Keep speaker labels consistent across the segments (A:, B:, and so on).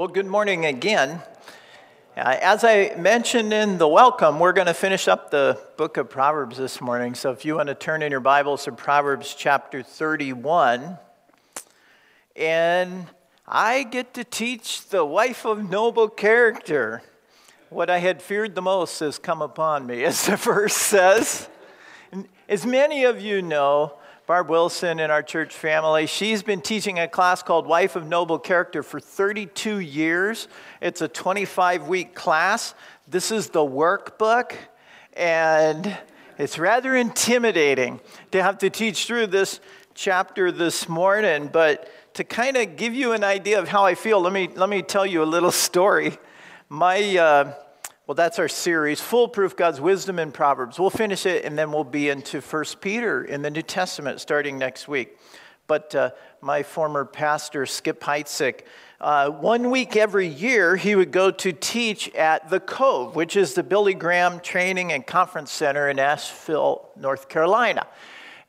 A: Well, good morning again. Uh, as I mentioned in the welcome, we're going to finish up the book of Proverbs this morning. So if you want to turn in your Bibles to Proverbs chapter 31, and I get to teach the wife of noble character. What I had feared the most has come upon me, as the verse says. As many of you know, Barb Wilson in our church family. She's been teaching a class called Wife of Noble Character for 32 years. It's a 25 week class. This is the workbook, and it's rather intimidating to have to teach through this chapter this morning. But to kind of give you an idea of how I feel, let me, let me tell you a little story. My. Uh, well, that's our series, Foolproof God's Wisdom in Proverbs. We'll finish it and then we'll be into 1 Peter in the New Testament starting next week. But uh, my former pastor, Skip Heitzig, uh, one week every year, he would go to teach at the Cove, which is the Billy Graham Training and Conference Center in Asheville, North Carolina.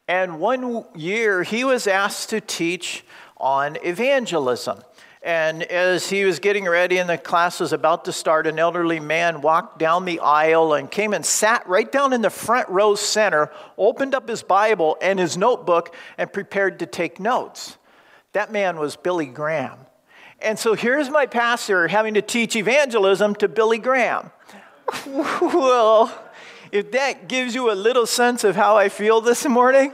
A: And one year, he was asked to teach on evangelism. And as he was getting ready and the class was about to start, an elderly man walked down the aisle and came and sat right down in the front row center, opened up his Bible and his notebook, and prepared to take notes. That man was Billy Graham. And so here's my pastor having to teach evangelism to Billy Graham. well, if that gives you a little sense of how I feel this morning.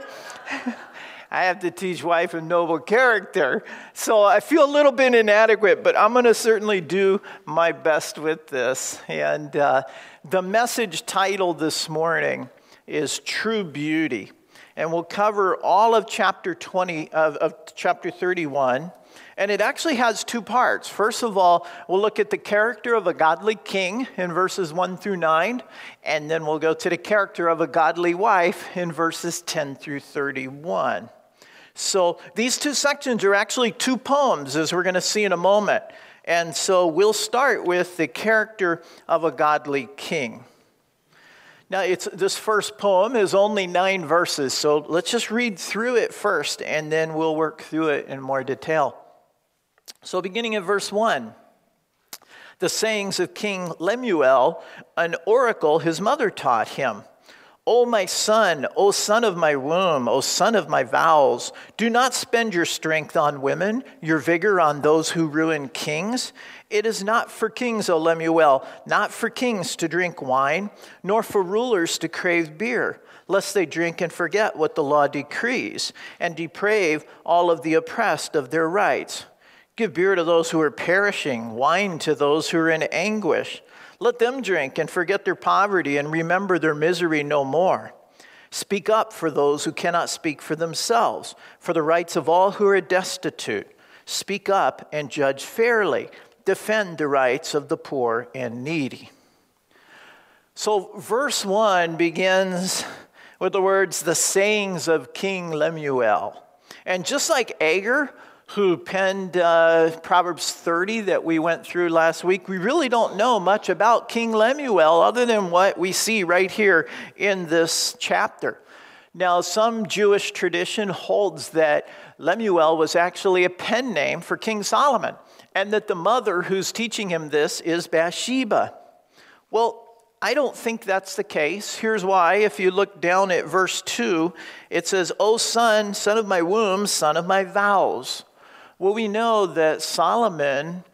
A: I have to teach wife of noble character. So I feel a little bit inadequate, but I'm going to certainly do my best with this. And uh, the message title this morning is True Beauty. And we'll cover all of chapter 20 of, of chapter 31. And it actually has two parts. First of all, we'll look at the character of a godly king in verses 1 through 9, and then we'll go to the character of a godly wife in verses 10 through 31. So these two sections are actually two poems, as we're going to see in a moment. And so we'll start with the character of a godly king. Now, this first poem is only nine verses, so let's just read through it first, and then we'll work through it in more detail. So, beginning in verse 1, the sayings of King Lemuel, an oracle his mother taught him. O my son, O son of my womb, O son of my vows, do not spend your strength on women, your vigor on those who ruin kings. It is not for kings, O Lemuel, not for kings to drink wine, nor for rulers to crave beer, lest they drink and forget what the law decrees, and deprave all of the oppressed of their rights. Give beer to those who are perishing, wine to those who are in anguish. Let them drink and forget their poverty and remember their misery no more. Speak up for those who cannot speak for themselves, for the rights of all who are destitute. Speak up and judge fairly. Defend the rights of the poor and needy. So, verse 1 begins with the words, the sayings of King Lemuel. And just like Agur, who penned uh, Proverbs 30 that we went through last week, we really don't know much about King Lemuel other than what we see right here in this chapter. Now, some Jewish tradition holds that Lemuel was actually a pen name for King Solomon, and that the mother who's teaching him this is Bathsheba. Well, I don't think that's the case. Here's why. If you look down at verse 2, it says, O son, son of my womb, son of my vows. Well, we know that Solomon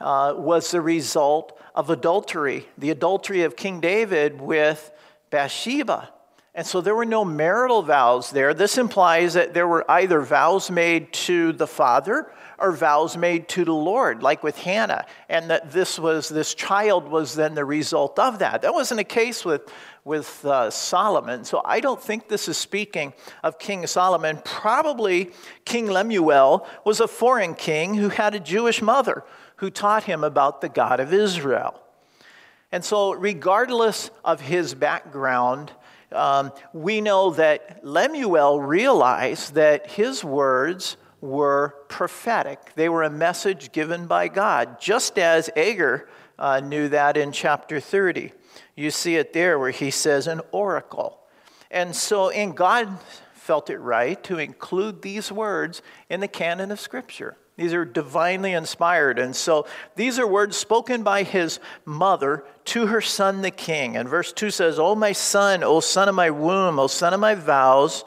A: uh, was the result of adultery, the adultery of King David with Bathsheba. And so there were no marital vows there. This implies that there were either vows made to the father or vows made to the Lord, like with Hannah, and that this was this child was then the result of that. That wasn't the case with with uh, Solomon. So I don't think this is speaking of King Solomon. Probably King Lemuel was a foreign king who had a Jewish mother who taught him about the God of Israel. And so, regardless of his background, um, we know that Lemuel realized that his words were prophetic. They were a message given by God, just as Agur uh, knew that in chapter 30. You see it there where he says an oracle. And so, in God felt it right to include these words in the canon of Scripture. These are divinely inspired. And so these are words spoken by his mother to her son, the king. And verse 2 says, O my son, O son of my womb, O son of my vows,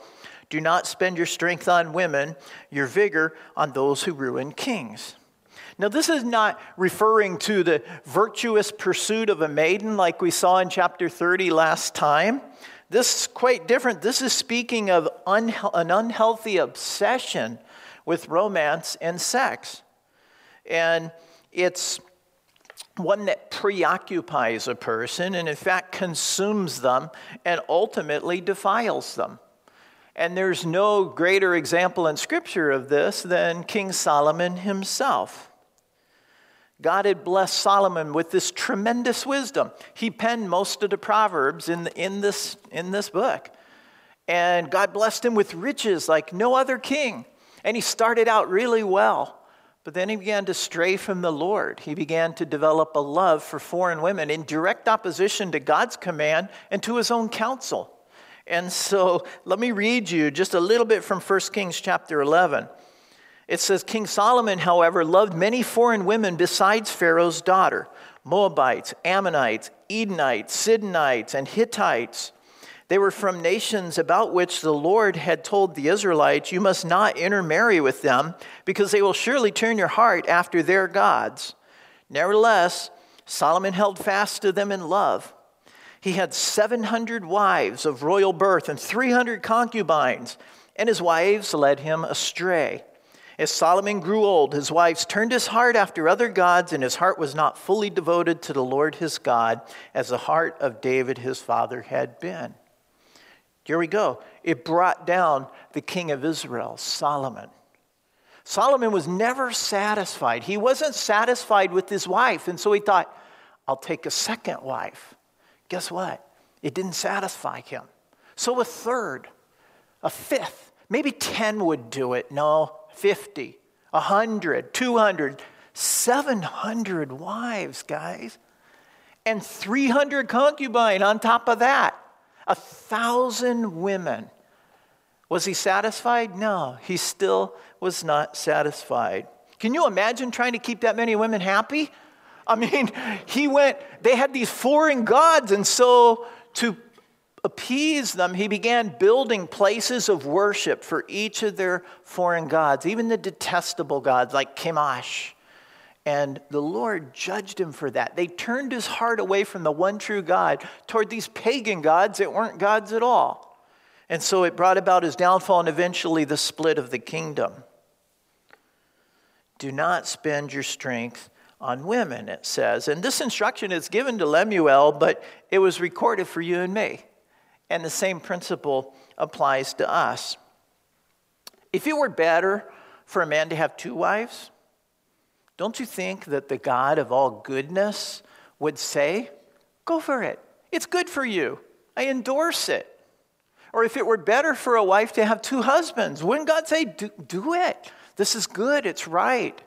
A: do not spend your strength on women, your vigor on those who ruin kings. Now, this is not referring to the virtuous pursuit of a maiden like we saw in chapter 30 last time. This is quite different. This is speaking of an unhealthy obsession with romance and sex. And it's one that preoccupies a person and, in fact, consumes them and ultimately defiles them. And there's no greater example in Scripture of this than King Solomon himself. God had blessed Solomon with this tremendous wisdom. He penned most of the Proverbs in, in, this, in this book. And God blessed him with riches like no other king. And he started out really well. But then he began to stray from the Lord. He began to develop a love for foreign women in direct opposition to God's command and to his own counsel. And so let me read you just a little bit from 1 Kings chapter 11. It says King Solomon, however, loved many foreign women besides Pharaoh's daughter Moabites, Ammonites, Edomites, Sidonites, and Hittites. They were from nations about which the Lord had told the Israelites, You must not intermarry with them, because they will surely turn your heart after their gods. Nevertheless, Solomon held fast to them in love. He had 700 wives of royal birth and 300 concubines, and his wives led him astray. As Solomon grew old, his wives turned his heart after other gods, and his heart was not fully devoted to the Lord his God, as the heart of David his father had been. Here we go. It brought down the king of Israel, Solomon. Solomon was never satisfied. He wasn't satisfied with his wife, and so he thought, I'll take a second wife. Guess what? It didn't satisfy him. So a third, a fifth, maybe 10 would do it. No, 50, 100, 200, 700 wives, guys. And 300 concubine on top of that. A thousand women. Was he satisfied? No, he still was not satisfied. Can you imagine trying to keep that many women happy? I mean, he went, they had these foreign gods, and so to appease them, he began building places of worship for each of their foreign gods, even the detestable gods like Chemosh. And the Lord judged him for that. They turned his heart away from the one true God toward these pagan gods that weren't gods at all. And so it brought about his downfall and eventually the split of the kingdom. Do not spend your strength on women, it says. And this instruction is given to Lemuel, but it was recorded for you and me. And the same principle applies to us. If it were better for a man to have two wives, don't you think that the God of all goodness would say, Go for it. It's good for you. I endorse it. Or if it were better for a wife to have two husbands, wouldn't God say, Do, do it? This is good. It's right.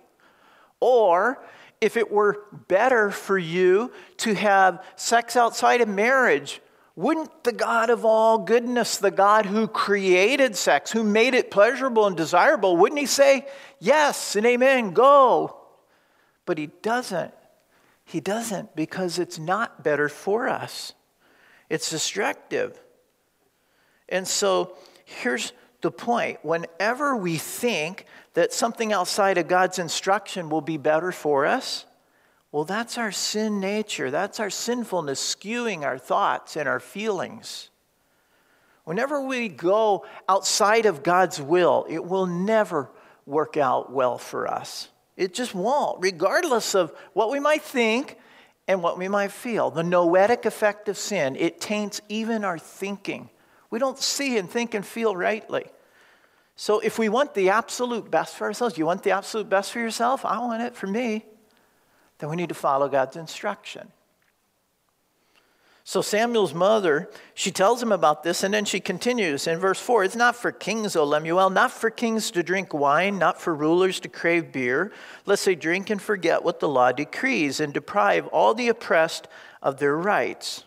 A: Or if it were better for you to have sex outside of marriage, wouldn't the God of all goodness, the God who created sex, who made it pleasurable and desirable, wouldn't he say, Yes and amen, go? But he doesn't. He doesn't because it's not better for us, it's destructive. And so here's the point whenever we think that something outside of God's instruction will be better for us, well, that's our sin nature. That's our sinfulness skewing our thoughts and our feelings. Whenever we go outside of God's will, it will never work out well for us. It just won't, regardless of what we might think and what we might feel. The noetic effect of sin, it taints even our thinking. We don't see and think and feel rightly. So if we want the absolute best for ourselves, you want the absolute best for yourself? I want it for me then we need to follow God's instruction. So Samuel's mother, she tells him about this, and then she continues in verse 4 It's not for kings, O Lemuel, not for kings to drink wine, not for rulers to crave beer, lest they drink and forget what the law decrees and deprive all the oppressed of their rights.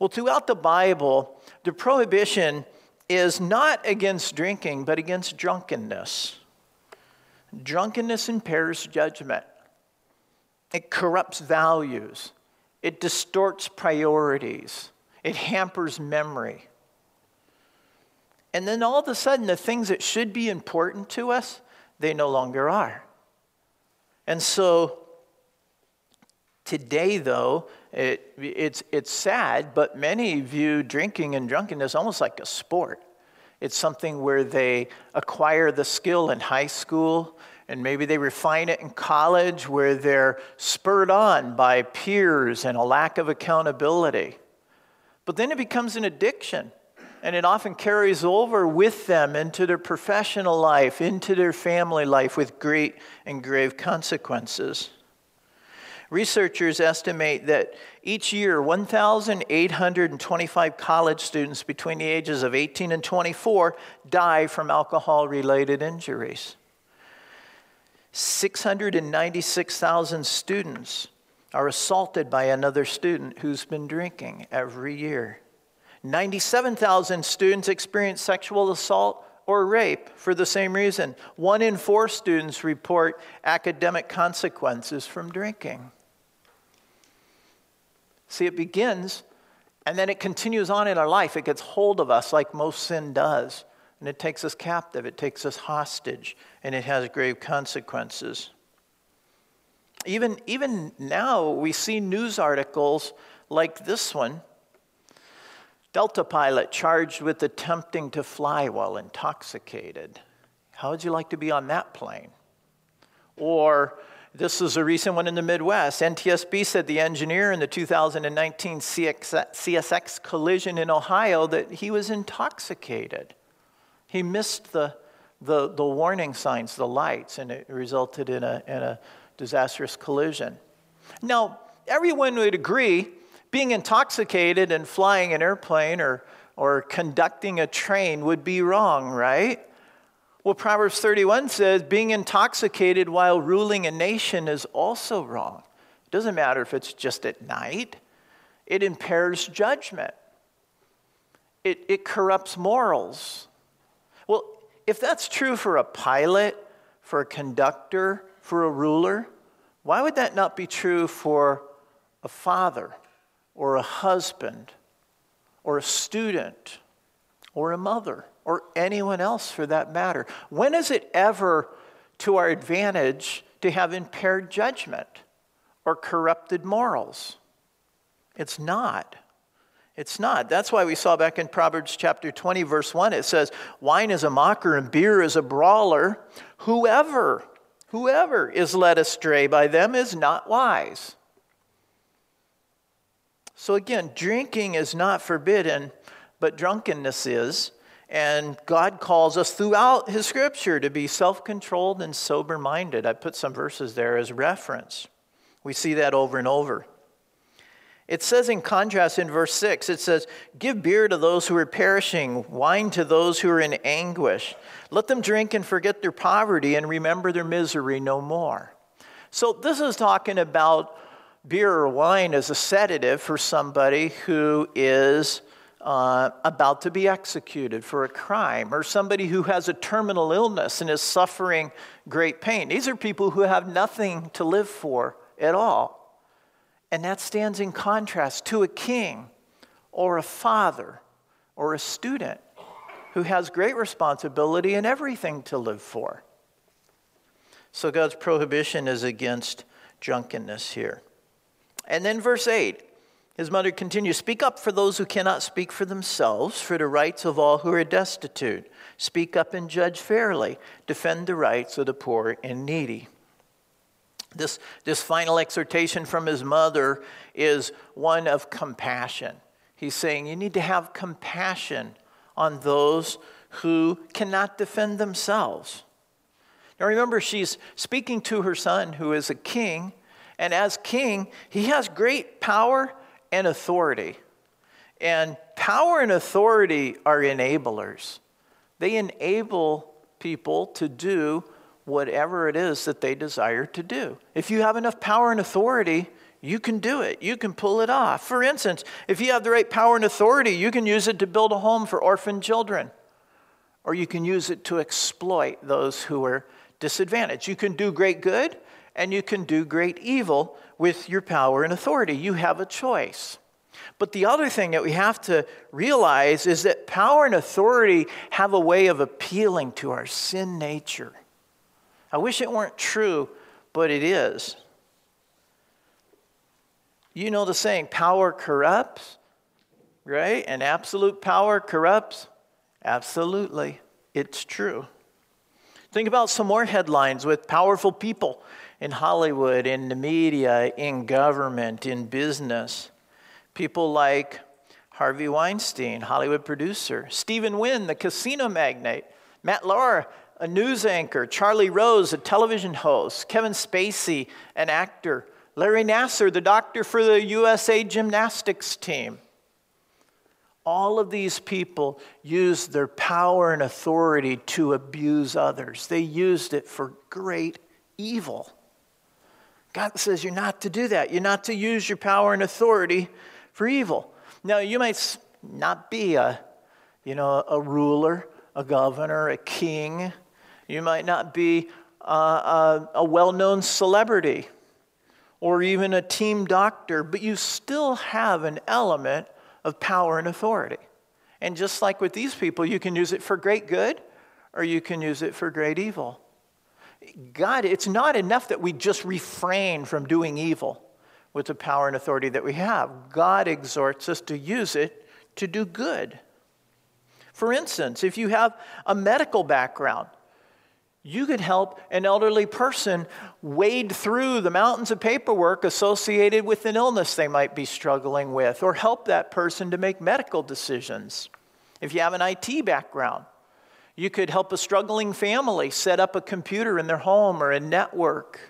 A: Well, throughout the Bible, the prohibition is not against drinking, but against drunkenness. Drunkenness impairs judgment, it corrupts values, it distorts priorities, it hampers memory. And then all of a sudden, the things that should be important to us, they no longer are. And so today, though, it, it's, it's sad, but many view drinking and drunkenness almost like a sport. It's something where they acquire the skill in high school, and maybe they refine it in college where they're spurred on by peers and a lack of accountability. But then it becomes an addiction, and it often carries over with them into their professional life, into their family life with great and grave consequences. Researchers estimate that each year 1,825 college students between the ages of 18 and 24 die from alcohol related injuries. 696,000 students are assaulted by another student who's been drinking every year. 97,000 students experience sexual assault or rape for the same reason. One in four students report academic consequences from drinking. See, it begins and then it continues on in our life. It gets hold of us like most sin does. And it takes us captive, it takes us hostage, and it has grave consequences. Even, even now, we see news articles like this one Delta pilot charged with attempting to fly while intoxicated. How would you like to be on that plane? Or this is a recent one in the Midwest. NTSB said the engineer in the 2019 CSX collision in Ohio that he was intoxicated. He missed the, the, the warning signs, the lights, and it resulted in a, in a disastrous collision. Now, everyone would agree being intoxicated and flying an airplane or, or conducting a train would be wrong, right? Well, Proverbs 31 says being intoxicated while ruling a nation is also wrong. It doesn't matter if it's just at night, it impairs judgment, it, it corrupts morals. If that's true for a pilot, for a conductor, for a ruler, why would that not be true for a father or a husband or a student or a mother? or anyone else for that matter. When is it ever to our advantage to have impaired judgment or corrupted morals? It's not. It's not. That's why we saw back in Proverbs chapter 20, verse 1, it says, Wine is a mocker and beer is a brawler. Whoever, whoever is led astray by them is not wise. So again, drinking is not forbidden, but drunkenness is. And God calls us throughout His scripture to be self controlled and sober minded. I put some verses there as reference. We see that over and over. It says, in contrast, in verse 6, it says, Give beer to those who are perishing, wine to those who are in anguish. Let them drink and forget their poverty and remember their misery no more. So, this is talking about beer or wine as a sedative for somebody who is uh, about to be executed for a crime, or somebody who has a terminal illness and is suffering great pain. These are people who have nothing to live for at all. And that stands in contrast to a king or a father or a student who has great responsibility and everything to live for. So God's prohibition is against drunkenness here. And then verse 8 his mother continues Speak up for those who cannot speak for themselves, for the rights of all who are destitute. Speak up and judge fairly. Defend the rights of the poor and needy. This, this final exhortation from his mother is one of compassion. He's saying you need to have compassion on those who cannot defend themselves. Now remember, she's speaking to her son, who is a king, and as king, he has great power and authority. And power and authority are enablers, they enable people to do whatever it is that they desire to do. If you have enough power and authority, you can do it. You can pull it off. For instance, if you have the right power and authority, you can use it to build a home for orphan children, or you can use it to exploit those who are disadvantaged. You can do great good and you can do great evil with your power and authority. You have a choice. But the other thing that we have to realize is that power and authority have a way of appealing to our sin nature. I wish it weren't true, but it is. You know the saying, power corrupts, right? And absolute power corrupts? Absolutely. It's true. Think about some more headlines with powerful people in Hollywood, in the media, in government, in business. People like Harvey Weinstein, Hollywood producer, Stephen Wynn, the casino magnate, Matt Lauer, a news anchor, Charlie Rose, a television host, Kevin Spacey, an actor, Larry Nassar, the doctor for the USA gymnastics team. All of these people used their power and authority to abuse others. They used it for great evil. God says you're not to do that. You're not to use your power and authority for evil. Now, you might not be a, you know, a ruler, a governor, a king. You might not be a, a, well known celebrity or even a team doctor, but you still have an element of power and authority. And just like with these people, you can use it for great good or you can use it for great evil. God, it's not enough that we just refrain from doing evil with the power and authority that we have. God exhorts us to use it to do good. For instance, if you have a medical background, you could help an elderly person wade through the mountains of paperwork associated with an illness they might be struggling with, or help that person to make medical decisions. If you have an IT background, you could help a struggling family set up a computer in their home or a network.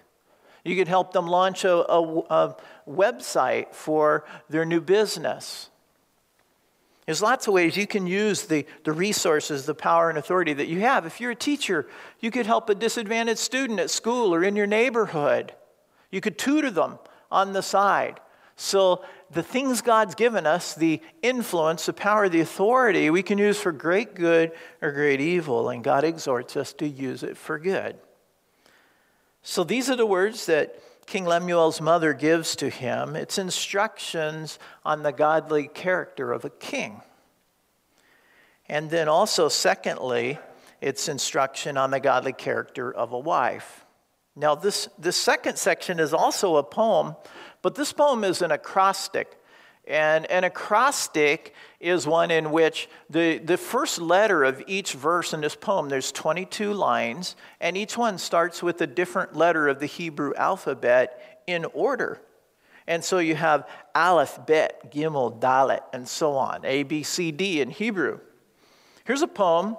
A: You could help them launch a, a, a website for their new business. There's lots of ways you can use the, the resources, the power and authority that you have. If you're a teacher, you could help a disadvantaged student at school or in your neighborhood. You could tutor them on the side. So, the things God's given us, the influence, the power, the authority, we can use for great good or great evil, and God exhorts us to use it for good. So, these are the words that King Lemuel's mother gives to him, it's instructions on the godly character of a king. And then also, secondly, it's instruction on the godly character of a wife. Now, this, this second section is also a poem, but this poem is an acrostic. And an acrostic is one in which the, the first letter of each verse in this poem, there's 22 lines, and each one starts with a different letter of the Hebrew alphabet in order. And so you have Aleph, Bet, Gimel, Dalet, and so on, A, B, C, D in Hebrew. Here's a poem,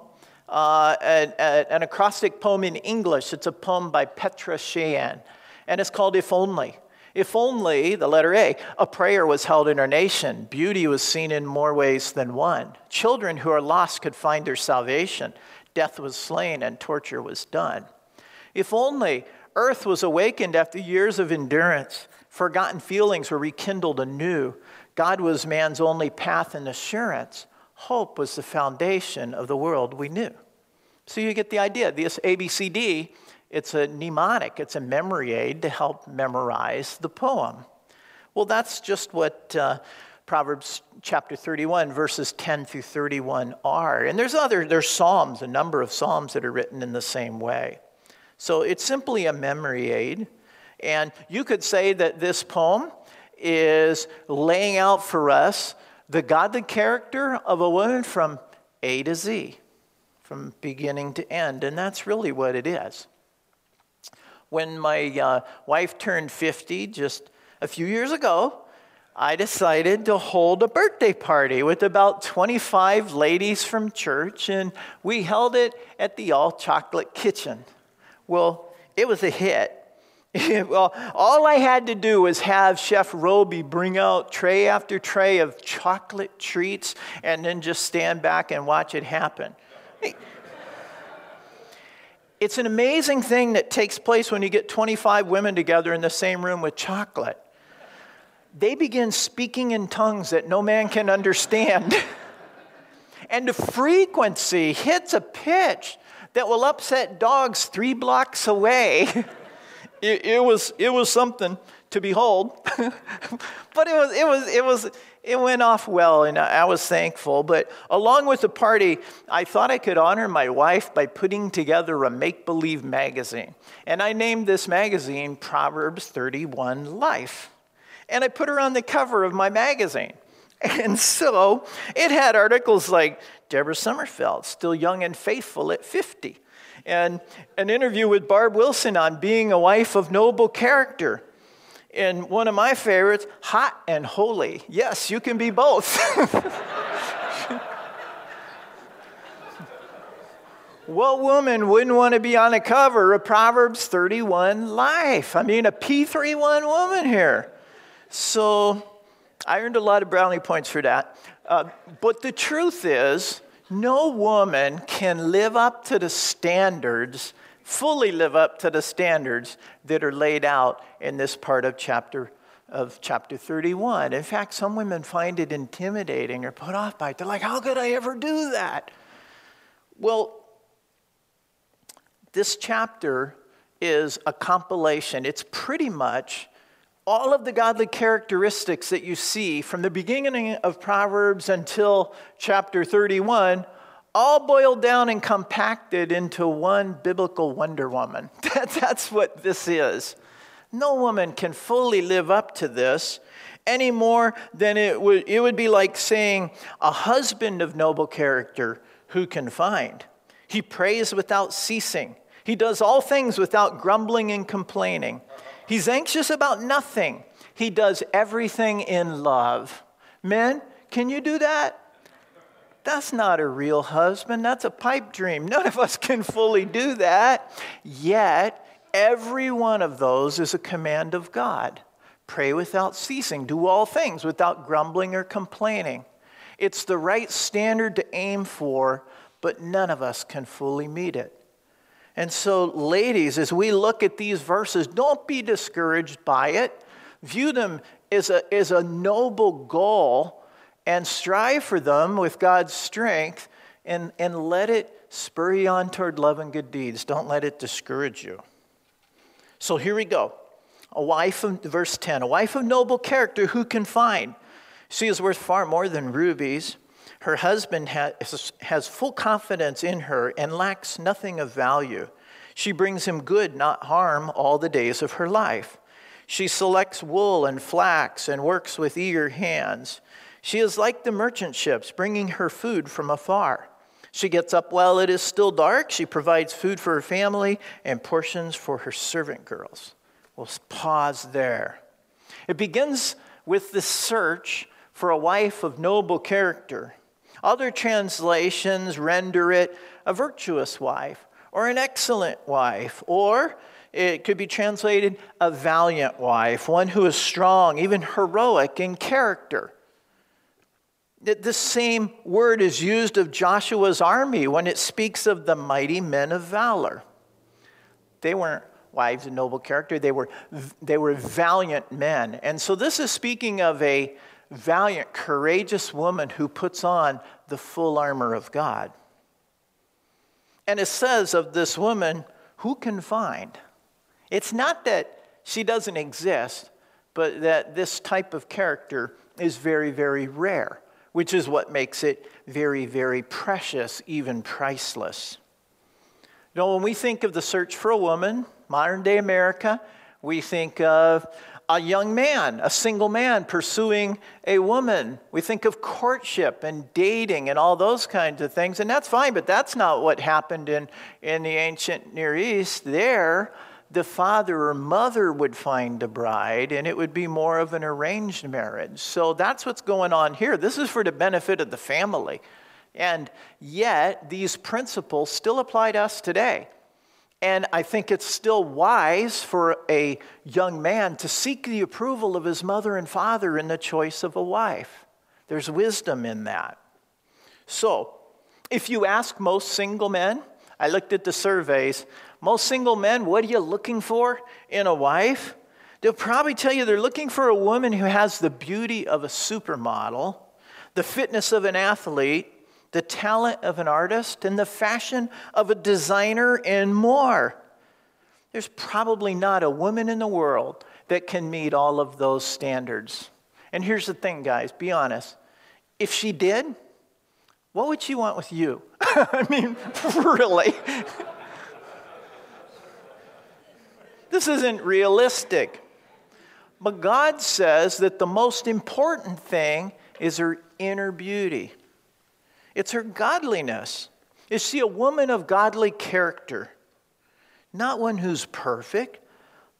A: uh, an, an acrostic poem in English. It's a poem by Petra Sheehan, and it's called If Only. If only, the letter A, a prayer was held in our nation, beauty was seen in more ways than one. Children who are lost could find their salvation. Death was slain and torture was done. If only earth was awakened after years of endurance, forgotten feelings were rekindled anew. God was man's only path and assurance. Hope was the foundation of the world we knew. So you get the idea. This ABCD it's a mnemonic, it's a memory aid to help memorize the poem. Well, that's just what uh, Proverbs chapter 31, verses 10 through 31 are. And there's other, there's Psalms, a number of Psalms that are written in the same way. So it's simply a memory aid. And you could say that this poem is laying out for us the godly character of a woman from A to Z, from beginning to end. And that's really what it is. When my uh, wife turned 50 just a few years ago, I decided to hold a birthday party with about 25 ladies from church, and we held it at the All Chocolate Kitchen. Well, it was a hit. well, all I had to do was have Chef Roby bring out tray after tray of chocolate treats and then just stand back and watch it happen. It's an amazing thing that takes place when you get 25 women together in the same room with chocolate. They begin speaking in tongues that no man can understand. and the frequency hits a pitch that will upset dogs three blocks away. it, it, was, it was something to behold. but it was, it was, it was, it went off well, and I was thankful. But along with the party, I thought I could honor my wife by putting together a make believe magazine. And I named this magazine Proverbs 31 Life. And I put her on the cover of my magazine. And so it had articles like Deborah Sommerfeld, still young and faithful at 50, and an interview with Barb Wilson on being a wife of noble character and one of my favorites, hot and holy. Yes, you can be both. what woman wouldn't want to be on the cover of Proverbs 31 Life? I mean, a P31 woman here. So I earned a lot of brownie points for that. Uh, but the truth is, no woman can live up to the standards fully live up to the standards that are laid out in this part of chapter of chapter 31. In fact, some women find it intimidating or put off by it. They're like, how could I ever do that? Well, this chapter is a compilation. It's pretty much all of the godly characteristics that you see from the beginning of Proverbs until chapter 31 all boiled down and compacted into one biblical Wonder Woman. That's what this is. No woman can fully live up to this any more than it would, it would be like saying a husband of noble character who can find. He prays without ceasing. He does all things without grumbling and complaining. He's anxious about nothing. He does everything in love. Men, can you do that? That's not a real husband. That's a pipe dream. None of us can fully do that. Yet, every one of those is a command of God. Pray without ceasing, do all things without grumbling or complaining. It's the right standard to aim for, but none of us can fully meet it. And so, ladies, as we look at these verses, don't be discouraged by it. View them as a, as a noble goal and strive for them with God's strength and, and let it spur you on toward love and good deeds. Don't let it discourage you. So here we go. A wife of, verse 10, a wife of noble character who can find. She is worth far more than rubies. Her husband has, has full confidence in her and lacks nothing of value. She brings him good, not harm, all the days of her life. She selects wool and flax and works with eager hands. She is like the merchant ships, bringing her food from afar. She gets up while it is still dark. She provides food for her family and portions for her servant girls. We'll pause there. It begins with the search for a wife of noble character. Other translations render it a virtuous wife or an excellent wife, or it could be translated a valiant wife, one who is strong, even heroic in character. That the same word is used of Joshua's army when it speaks of the mighty men of valor. They weren't wives of noble character, they were, they were valiant men. And so this is speaking of a valiant, courageous woman who puts on the full armor of God. And it says of this woman, who can find? It's not that she doesn't exist, but that this type of character is very, very rare which is what makes it very, very precious, even priceless. You know, when we think of the search for a woman, modern day America, we think of a young man, a single man pursuing a woman. We think of courtship and dating and all those kinds of things, and that's fine, but that's not what happened in, in the ancient Near East. There, the father or mother would find a bride, and it would be more of an arranged marriage. So that's what's going on here. This is for the benefit of the family. And yet, these principles still apply to us today. And I think it's still wise for a young man to seek the approval of his mother and father in the choice of a wife. There's wisdom in that. So, if you ask most single men, I looked at the surveys, most single men, what are you looking for in a wife? They'll probably tell you they're looking for a woman who has the beauty of a supermodel, the fitness of an athlete, the talent of an artist, and the fashion of a designer, and more. There's probably not a woman in the world that can meet all of those standards. And here's the thing, guys be honest. If she did, what would she want with you? I mean, really. This isn't realistic. But God says that the most important thing is her inner beauty. It's her godliness. Is she a woman of godly character? Not one who's perfect,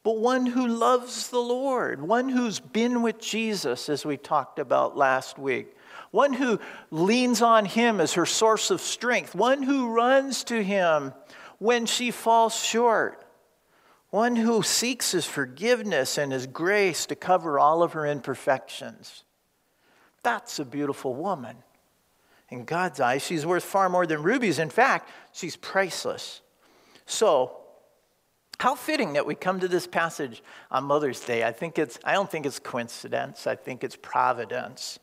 A: but one who loves the Lord, one who's been with Jesus, as we talked about last week, one who leans on Him as her source of strength, one who runs to Him when she falls short, one who seeks His forgiveness and His grace to cover all of her imperfections. That's a beautiful woman. In God's eyes, she's worth far more than rubies. In fact, she's priceless. So, how fitting that we come to this passage on Mother's Day. I think it's I don't think it's coincidence. I think it's providence.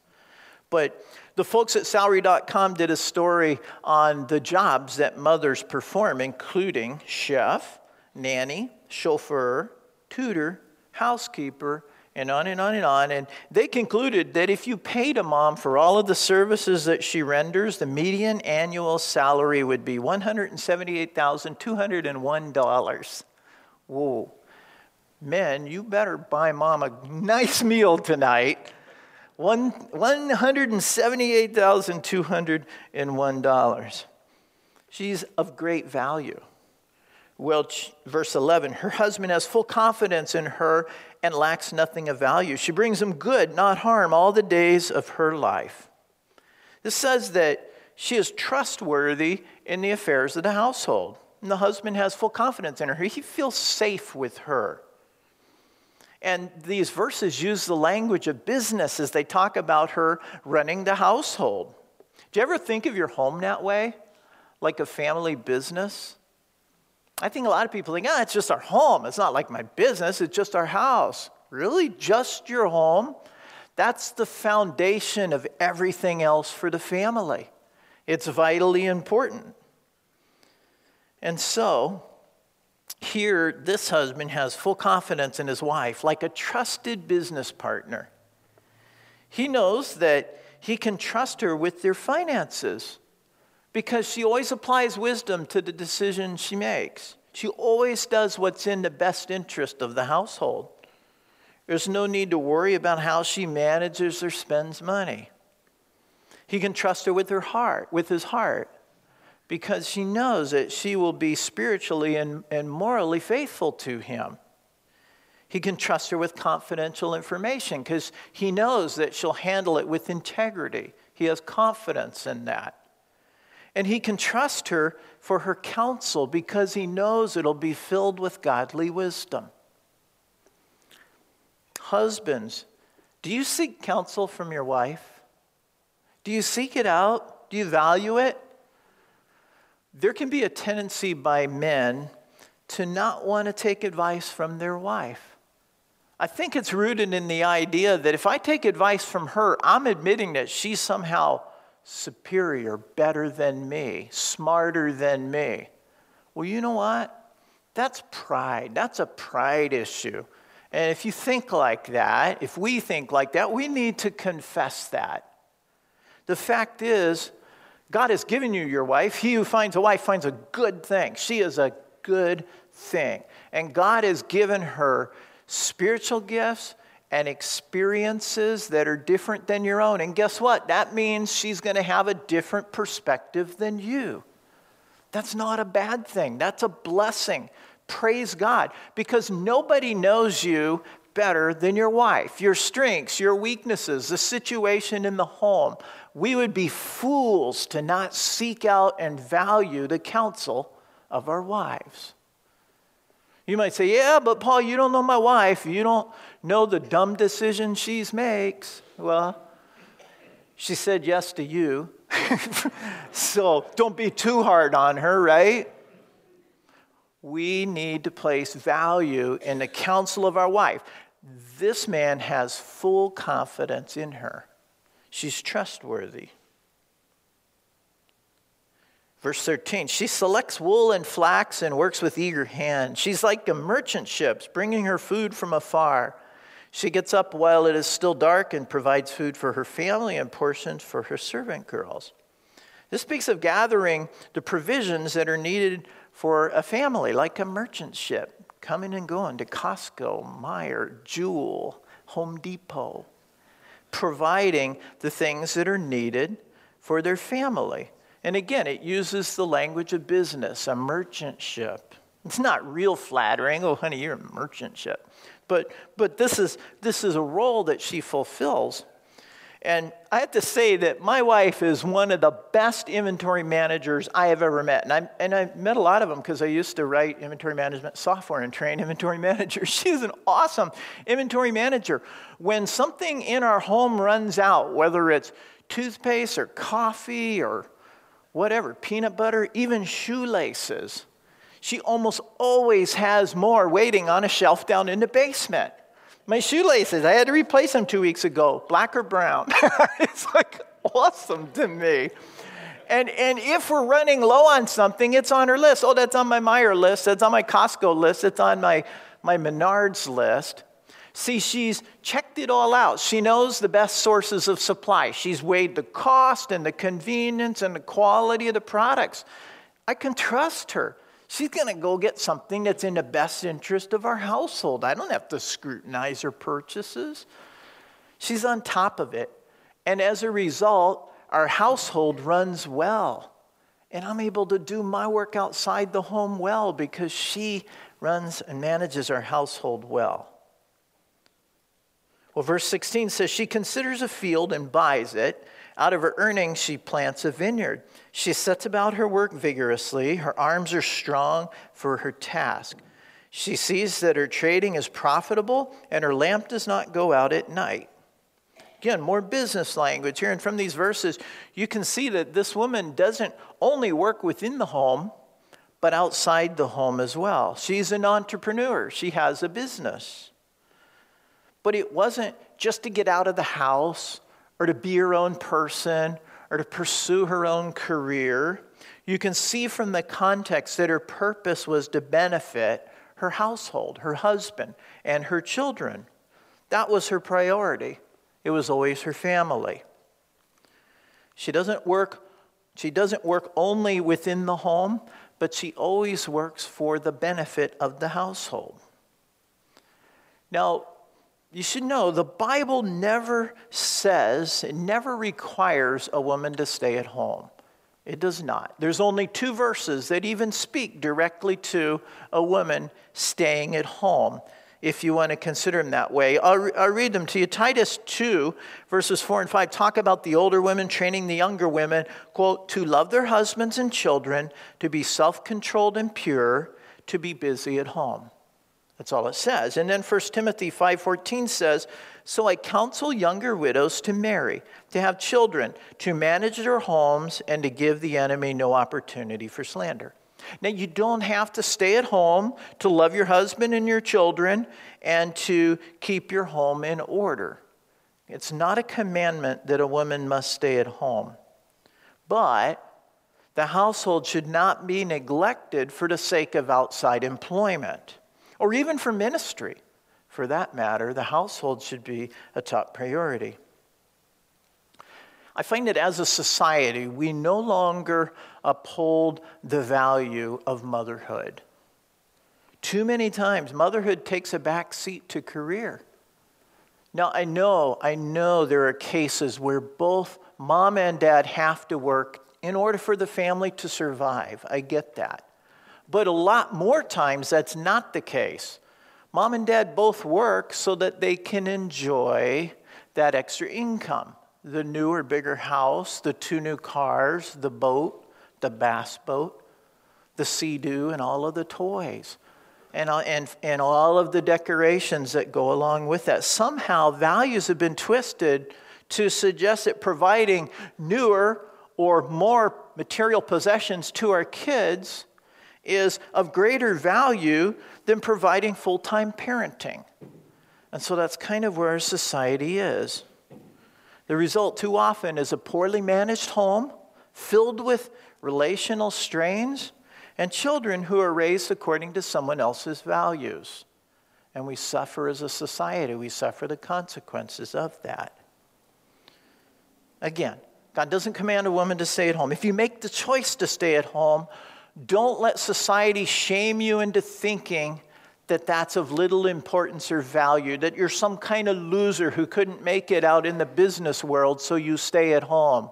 A: But the folks at salary.com did a story on the jobs that mothers perform, including chef, nanny, chauffeur, tutor, housekeeper, and on and on and on. And they concluded that if you paid a mom for all of the services that she renders, the median annual salary would be $178,201. Whoa. Men, you better buy mom a nice meal tonight. One, $178,201. She's of great value. Well, verse 11, her husband has full confidence in her and lacks nothing of value. She brings him good, not harm, all the days of her life. This says that she is trustworthy in the affairs of the household. And the husband has full confidence in her. He feels safe with her. And these verses use the language of business as they talk about her running the household. Do you ever think of your home that way? Like a family business? I think a lot of people think, ah, it's just our home. It's not like my business, it's just our house. Really? Just your home? That's the foundation of everything else for the family. It's vitally important. And so, here, this husband has full confidence in his wife, like a trusted business partner. He knows that he can trust her with their finances because she always applies wisdom to the decisions she makes. She always does what's in the best interest of the household. There's no need to worry about how she manages or spends money. He can trust her with her heart, with his heart, because she knows that she will be spiritually and, and morally faithful to him. He can trust her with confidential information because he knows that she'll handle it with integrity. He has confidence in that. And he can trust her for her counsel because he knows it'll be filled with godly wisdom. Husbands, do you seek counsel from your wife? Do you seek it out? Do you value it? There can be a tendency by men to not want to take advice from their wife. I think it's rooted in the idea that if I take advice from her, I'm admitting that she's somehow superior, better than me, smarter than me. Well, you know what? That's pride. That's a pride issue. And if you think like that, if we think like that, we need to confess that. The fact is, God has given you your wife. He who finds a wife finds a good thing. She is a good thing. And God has given her spiritual gifts and experiences that are different than your own. And guess what? That means she's going to have a different perspective than you. That's not a bad thing, that's a blessing. Praise God. Because nobody knows you better than your wife, your strengths, your weaknesses, the situation in the home. We would be fools to not seek out and value the counsel of our wives. You might say, Yeah, but Paul, you don't know my wife. You don't know the dumb decisions she makes. Well, she said yes to you. so don't be too hard on her, right? We need to place value in the counsel of our wife. This man has full confidence in her. She's trustworthy. Verse 13, she selects wool and flax and works with eager hand. She's like a merchant ship, bringing her food from afar. She gets up while it is still dark and provides food for her family and portions for her servant girls. This speaks of gathering the provisions that are needed for a family, like a merchant ship, coming and going to Costco, Meijer, Jewel, Home Depot, providing the things that are needed for their family. And again, it uses the language of business, a merchant ship. It's not real flattering. Oh, honey, you're a merchant ship. But, but this, is, this is a role that she fulfills. And I have to say that my wife is one of the best inventory managers I have ever met. And I, and I met a lot of them because I used to write inventory management software and train inventory managers. She's an awesome inventory manager. When something in our home runs out, whether it's toothpaste or coffee or whatever, peanut butter, even shoelaces. She almost always has more waiting on a shelf down in the basement. My shoelaces, I had to replace them two weeks ago, black or brown. it's like awesome to me. And, and if we're running low on something, it's on her list. Oh, that's on my Meijer list. That's on my Costco list. It's on my, my Menards list. See, she's checked it all out. She knows the best sources of supply. She's weighed the cost and the convenience and the quality of the products. I can trust her. She's going to go get something that's in the best interest of our household. I don't have to scrutinize her purchases. She's on top of it. And as a result, our household runs well. And I'm able to do my work outside the home well because she runs and manages our household well. Well, verse 16 says, She considers a field and buys it. Out of her earnings, she plants a vineyard. She sets about her work vigorously. Her arms are strong for her task. She sees that her trading is profitable and her lamp does not go out at night. Again, more business language here. And from these verses, you can see that this woman doesn't only work within the home, but outside the home as well. She's an entrepreneur, she has a business. But it wasn't just to get out of the house or to be her own person or to pursue her own career. You can see from the context that her purpose was to benefit her household, her husband, and her children. That was her priority. It was always her family. She doesn't work she doesn't work only within the home, but she always works for the benefit of the household. Now, you should know the Bible never says, it never requires a woman to stay at home. It does not. There's only two verses that even speak directly to a woman staying at home, if you want to consider them that way. I'll, I'll read them to you. Titus 2, verses 4 and 5 talk about the older women training the younger women, quote, to love their husbands and children, to be self controlled and pure, to be busy at home. That's all it says. And then 1 Timothy 5:14 says, "So I counsel younger widows to marry, to have children, to manage their homes and to give the enemy no opportunity for slander." Now you don't have to stay at home to love your husband and your children and to keep your home in order. It's not a commandment that a woman must stay at home. But the household should not be neglected for the sake of outside employment or even for ministry. For that matter, the household should be a top priority. I find that as a society, we no longer uphold the value of motherhood. Too many times, motherhood takes a back seat to career. Now, I know, I know there are cases where both mom and dad have to work in order for the family to survive. I get that. But a lot more times, that's not the case. Mom and dad both work so that they can enjoy that extra income the newer, bigger house, the two new cars, the boat, the bass boat, the sea-doo, and all of the toys. And, uh, and, and all of the decorations that go along with that. Somehow, values have been twisted to suggest that providing newer or more material possessions to our kids is of greater value than providing full time parenting. And so that's kind of where society is. The result too often is a poorly managed home, filled with relational strains, and children who are raised according to someone else's values. And we suffer as a society, we suffer the consequences of that. Again, God doesn't command a woman to stay at home. If you make the choice to stay at home, don't let society shame you into thinking that that's of little importance or value, that you're some kind of loser who couldn't make it out in the business world, so you stay at home.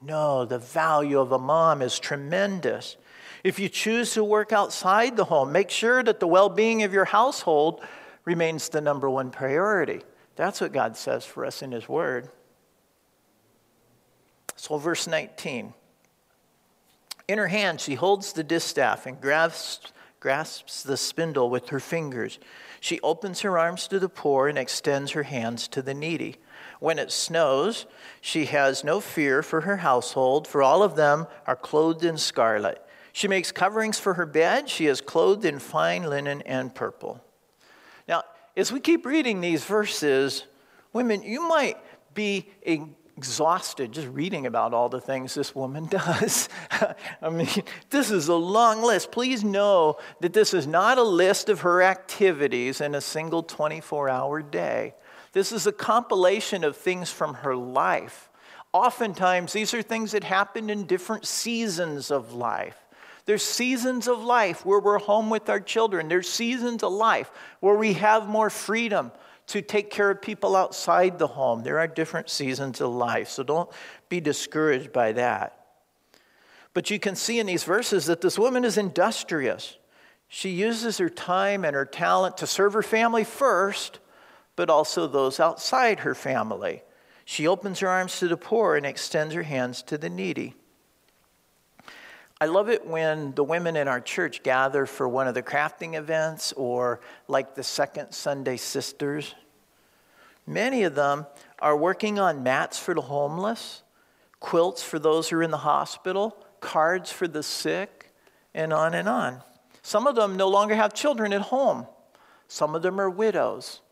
A: No, the value of a mom is tremendous. If you choose to work outside the home, make sure that the well being of your household remains the number one priority. That's what God says for us in His Word. So, verse 19. In her hand, she holds the distaff and grasps, grasps the spindle with her fingers. She opens her arms to the poor and extends her hands to the needy. When it snows, she has no fear for her household, for all of them are clothed in scarlet. She makes coverings for her bed. She is clothed in fine linen and purple. Now, as we keep reading these verses, women, you might be exhausted just reading about all the things this woman does. I mean, this is a long list. Please know that this is not a list of her activities in a single 24 hour day. This is a compilation of things from her life. Oftentimes, these are things that happened in different seasons of life. There's seasons of life where we're home with our children. There's seasons of life where we have more freedom to take care of people outside the home. There are different seasons of life, so don't be discouraged by that. But you can see in these verses that this woman is industrious. She uses her time and her talent to serve her family first, but also those outside her family. She opens her arms to the poor and extends her hands to the needy. I love it when the women in our church gather for one of the crafting events or like the Second Sunday Sisters. Many of them are working on mats for the homeless, quilts for those who are in the hospital, cards for the sick, and on and on. Some of them no longer have children at home. Some of them are widows,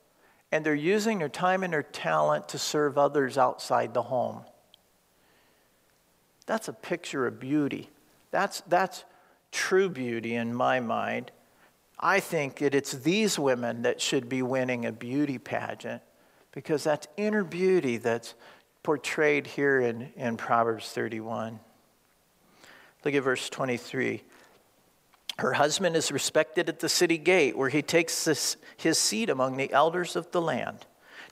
A: and they're using their time and their talent to serve others outside the home. That's a picture of beauty. That's, that's true beauty in my mind. I think that it's these women that should be winning a beauty pageant because that's inner beauty that's portrayed here in, in Proverbs 31. Look at verse 23. Her husband is respected at the city gate where he takes this, his seat among the elders of the land.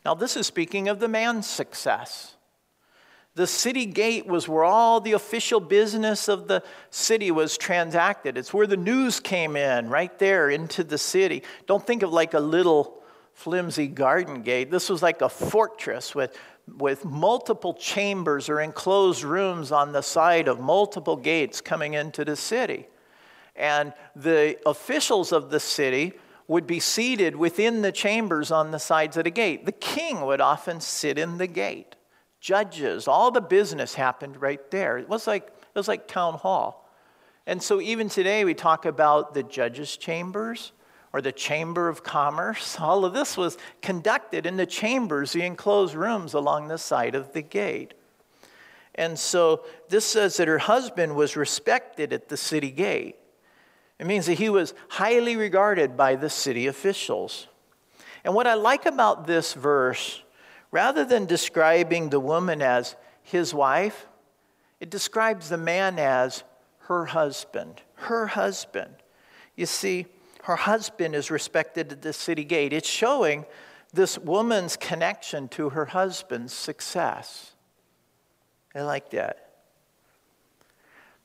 A: Now, this is speaking of the man's success. The city gate was where all the official business of the city was transacted. It's where the news came in, right there into the city. Don't think of like a little flimsy garden gate. This was like a fortress with, with multiple chambers or enclosed rooms on the side of multiple gates coming into the city. And the officials of the city would be seated within the chambers on the sides of the gate. The king would often sit in the gate judges, all the business happened right there. It was like, it was like town hall. And so even today we talk about the judges' chambers or the chamber of commerce. All of this was conducted in the chambers, the enclosed rooms along the side of the gate. And so this says that her husband was respected at the city gate. It means that he was highly regarded by the city officials. And what I like about this verse Rather than describing the woman as his wife, it describes the man as her husband. Her husband. You see, her husband is respected at the city gate. It's showing this woman's connection to her husband's success. I like that.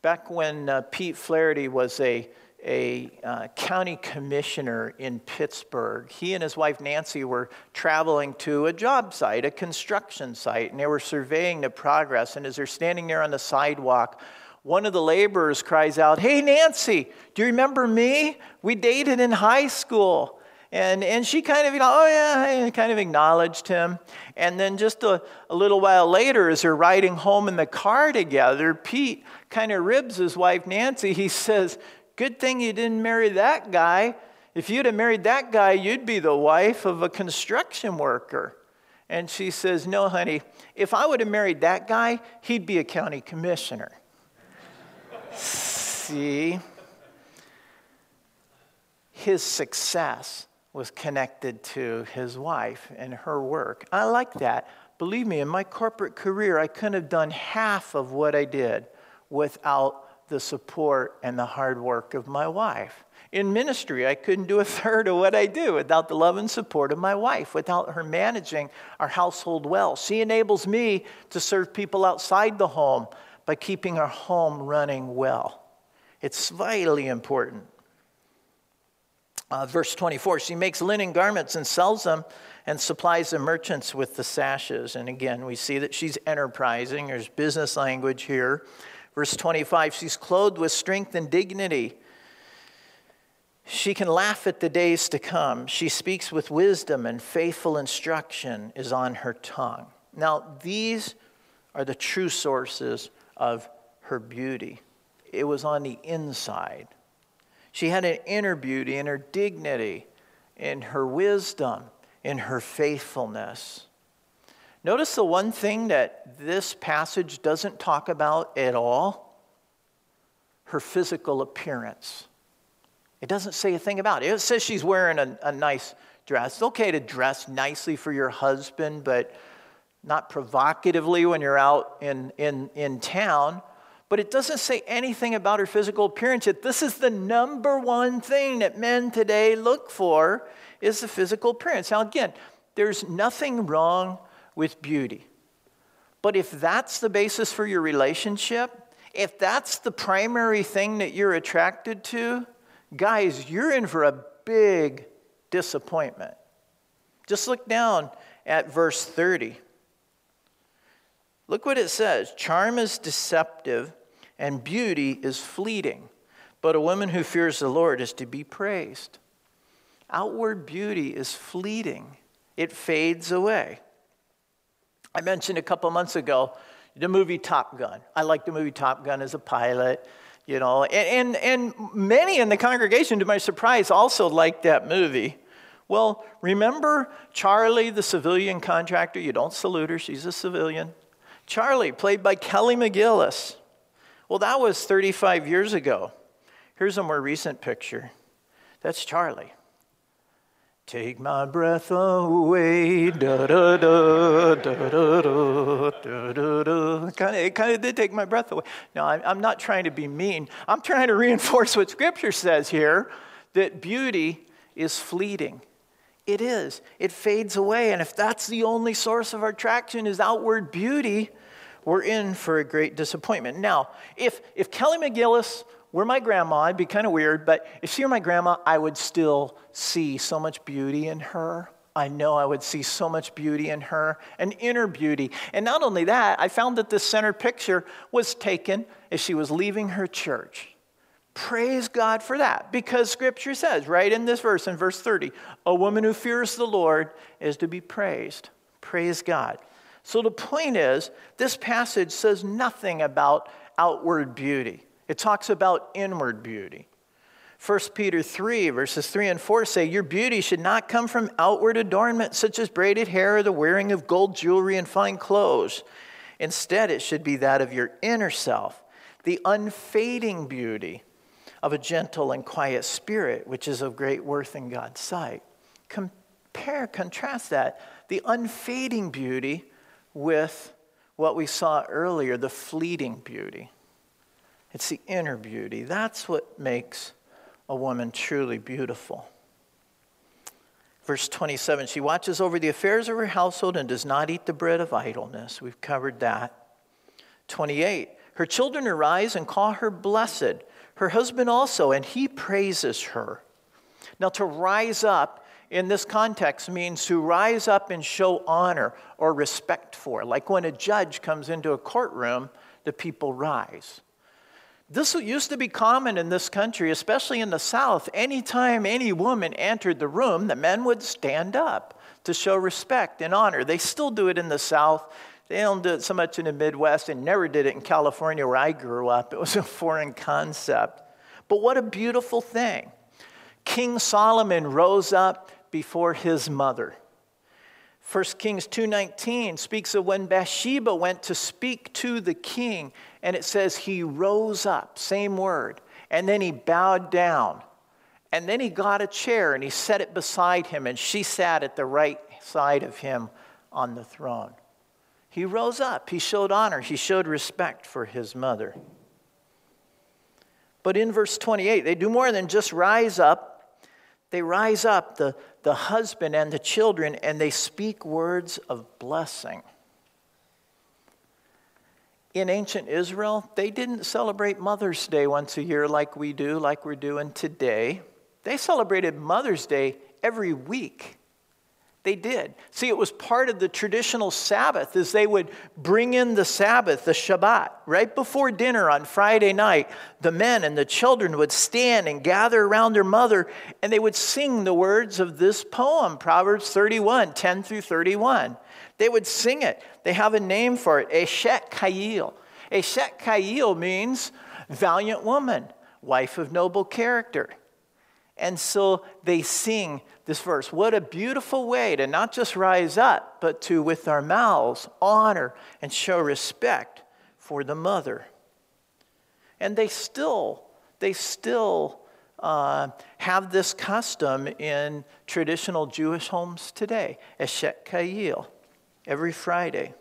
A: Back when uh, Pete Flaherty was a a uh, county commissioner in Pittsburgh. He and his wife Nancy were traveling to a job site, a construction site, and they were surveying the progress. And as they're standing there on the sidewalk, one of the laborers cries out, Hey, Nancy, do you remember me? We dated in high school. And, and she kind of, you know, oh yeah, kind of acknowledged him. And then just a, a little while later, as they're riding home in the car together, Pete kind of ribs his wife Nancy. He says, Good thing you didn't marry that guy. If you'd have married that guy, you'd be the wife of a construction worker. And she says, No, honey, if I would have married that guy, he'd be a county commissioner. See, his success was connected to his wife and her work. I like that. Believe me, in my corporate career, I couldn't have done half of what I did without the support and the hard work of my wife. In ministry, I couldn't do a third of what I do without the love and support of my wife, without her managing our household well. She enables me to serve people outside the home by keeping our home running well. It's vitally important. Uh, verse 24, she makes linen garments and sells them and supplies the merchants with the sashes. And again, we see that she's enterprising. There's business language here. Verse 25, she's clothed with strength and dignity. She can laugh at the days to come. She speaks with wisdom, and faithful instruction is on her tongue. Now, these are the true sources of her beauty. It was on the inside. She had an inner beauty in her dignity, in her wisdom, in her faithfulness. Notice the one thing that this passage doesn't talk about at all her physical appearance. It doesn't say a thing about it. It says she's wearing a, a nice dress. It's okay to dress nicely for your husband, but not provocatively when you're out in, in, in town but it doesn't say anything about her physical appearance. Yet this is the number one thing that men today look for is the physical appearance. Now again, there's nothing wrong with beauty. But if that's the basis for your relationship, if that's the primary thing that you're attracted to, guys, you're in for a big disappointment. Just look down at verse 30. Look what it says Charm is deceptive and beauty is fleeting, but a woman who fears the Lord is to be praised. Outward beauty is fleeting, it fades away. I mentioned a couple months ago the movie Top Gun. I like the movie Top Gun as a pilot, you know, and, and, and many in the congregation, to my surprise, also liked that movie. Well, remember Charlie, the civilian contractor? You don't salute her, she's a civilian. Charlie, played by Kelly McGillis. Well, that was 35 years ago. Here's a more recent picture. That's Charlie. Take my breath away. Da, da, da, da, da, da, da, da, it kind of did take my breath away. Now, I'm, I'm not trying to be mean. I'm trying to reinforce what Scripture says here that beauty is fleeting. It is. It fades away. And if that's the only source of our attraction is outward beauty, we're in for a great disappointment. Now, if, if Kelly McGillis were my grandma, it'd be kind of weird, but if she were my grandma, I would still see so much beauty in her. I know I would see so much beauty in her, an inner beauty. And not only that, I found that this center picture was taken as she was leaving her church. Praise God for that, because scripture says, right in this verse, in verse 30, a woman who fears the Lord is to be praised. Praise God. So the point is, this passage says nothing about outward beauty, it talks about inward beauty. 1 Peter 3, verses 3 and 4 say, Your beauty should not come from outward adornment, such as braided hair or the wearing of gold jewelry and fine clothes. Instead, it should be that of your inner self, the unfading beauty of a gentle and quiet spirit, which is of great worth in God's sight. Compare, contrast that, the unfading beauty with what we saw earlier the fleeting beauty. It's the inner beauty. That's what makes a woman truly beautiful. Verse 27 She watches over the affairs of her household and does not eat the bread of idleness. We've covered that. 28 Her children arise and call her blessed, her husband also, and he praises her. Now, to rise up in this context means to rise up and show honor or respect for. Like when a judge comes into a courtroom, the people rise. This used to be common in this country, especially in the South. Anytime any woman entered the room, the men would stand up to show respect and honor. They still do it in the South. They don't do it so much in the Midwest and never did it in California where I grew up. It was a foreign concept. But what a beautiful thing. King Solomon rose up before his mother. 1 Kings 2:19 speaks of when Bathsheba went to speak to the king and it says he rose up, same word, and then he bowed down. And then he got a chair and he set it beside him and she sat at the right side of him on the throne. He rose up, he showed honor, he showed respect for his mother. But in verse 28, they do more than just rise up. They rise up, the, the husband and the children, and they speak words of blessing. In ancient Israel, they didn't celebrate Mother's Day once a year like we do, like we're doing today. They celebrated Mother's Day every week. They did. See, it was part of the traditional Sabbath as they would bring in the Sabbath, the Shabbat, right before dinner on Friday night. The men and the children would stand and gather around their mother and they would sing the words of this poem, Proverbs 31, 10 through 31. They would sing it. They have a name for it, Eshet Chayil. Eshet Chayil means valiant woman, wife of noble character. And so they sing this verse. What a beautiful way to not just rise up, but to, with our mouths, honor and show respect for the mother. And they still, they still uh, have this custom in traditional Jewish homes today, Eshet Chayil, every Friday.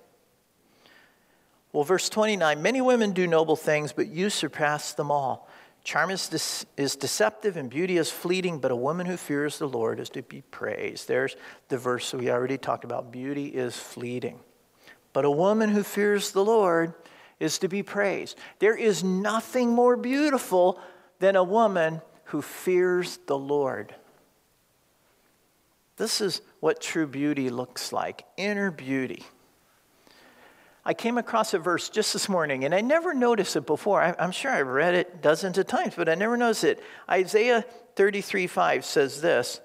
A: Well, verse 29 many women do noble things, but you surpass them all. Charm is, de- is deceptive and beauty is fleeting, but a woman who fears the Lord is to be praised. There's the verse we already talked about. Beauty is fleeting. But a woman who fears the Lord is to be praised. There is nothing more beautiful than a woman who fears the Lord. This is what true beauty looks like inner beauty. I came across a verse just this morning, and I never noticed it before. I, am sure I've read it dozens of times, but I never noticed it. Isaiah 33 5 says this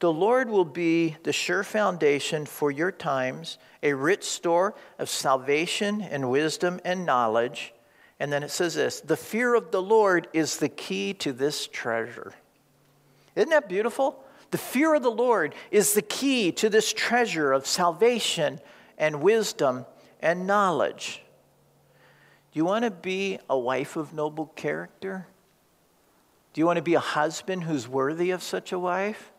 A: The Lord will be the sure foundation for your times, a rich store of salvation and wisdom and knowledge. And then it says this The fear of the Lord is the key to this treasure. Isn't that beautiful? The fear of the Lord is the key to this treasure of salvation and wisdom and knowledge. Do you want to be a wife of noble character? Do you want to be a husband who's worthy of such a wife?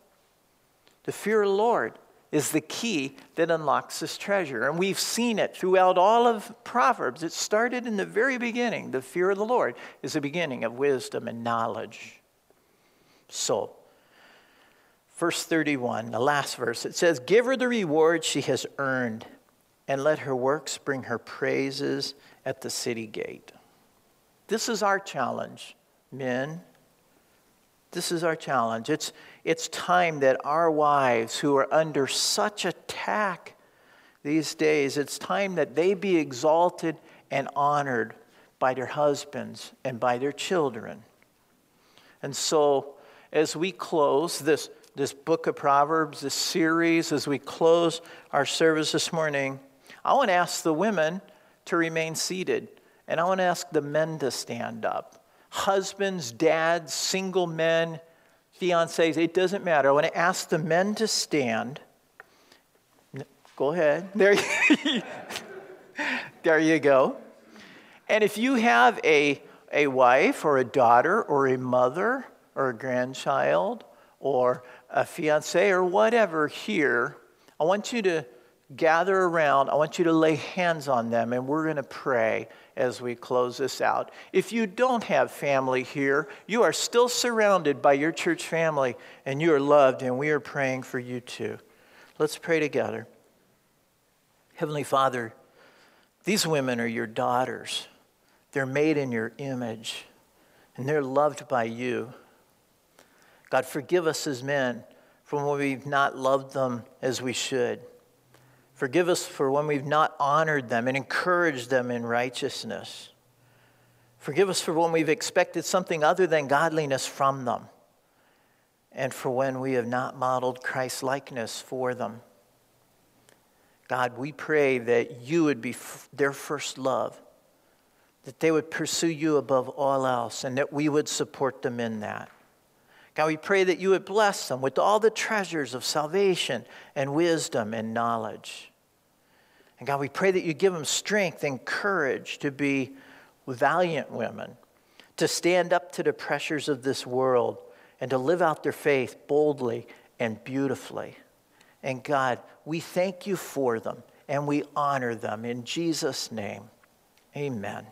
A: The fear of the Lord is the key that unlocks this treasure. And we've seen it throughout all of Proverbs. It started in the very beginning. The fear of the Lord is the beginning of wisdom and knowledge. So, verse 31, the last verse, it says, Give her the reward she has earned and let her works bring her praises at the city gate. This is our challenge, men. This is our challenge. It's, it's time that our wives, who are under such attack these days, it's time that they be exalted and honored by their husbands and by their children. And so, as we close this, this book of Proverbs, this series, as we close our service this morning, I want to ask the women to remain seated, and I want to ask the men to stand up. Husbands, dads, single men, fiancés, it doesn't matter. I want to ask the men to stand. Go ahead. There you, there you go. And if you have a, a wife or a daughter or a mother or a grandchild or a fiance or whatever here, I want you to gather around. I want you to lay hands on them, and we're going to pray as we close this out. If you don't have family here, you are still surrounded by your church family, and you are loved, and we are praying for you too. Let's pray together. Heavenly Father, these women are your daughters. They're made in your image, and they're loved by you. God, forgive us as men from when we've not loved them as we should. Forgive us for when we've not honored them and encouraged them in righteousness. Forgive us for when we've expected something other than godliness from them, and for when we have not modeled Christ likeness for them. God, we pray that you would be their first love, that they would pursue you above all else, and that we would support them in that. God, we pray that you would bless them with all the treasures of salvation and wisdom and knowledge. And God, we pray that you give them strength and courage to be valiant women, to stand up to the pressures of this world, and to live out their faith boldly and beautifully. And God, we thank you for them and we honor them in Jesus' name. Amen.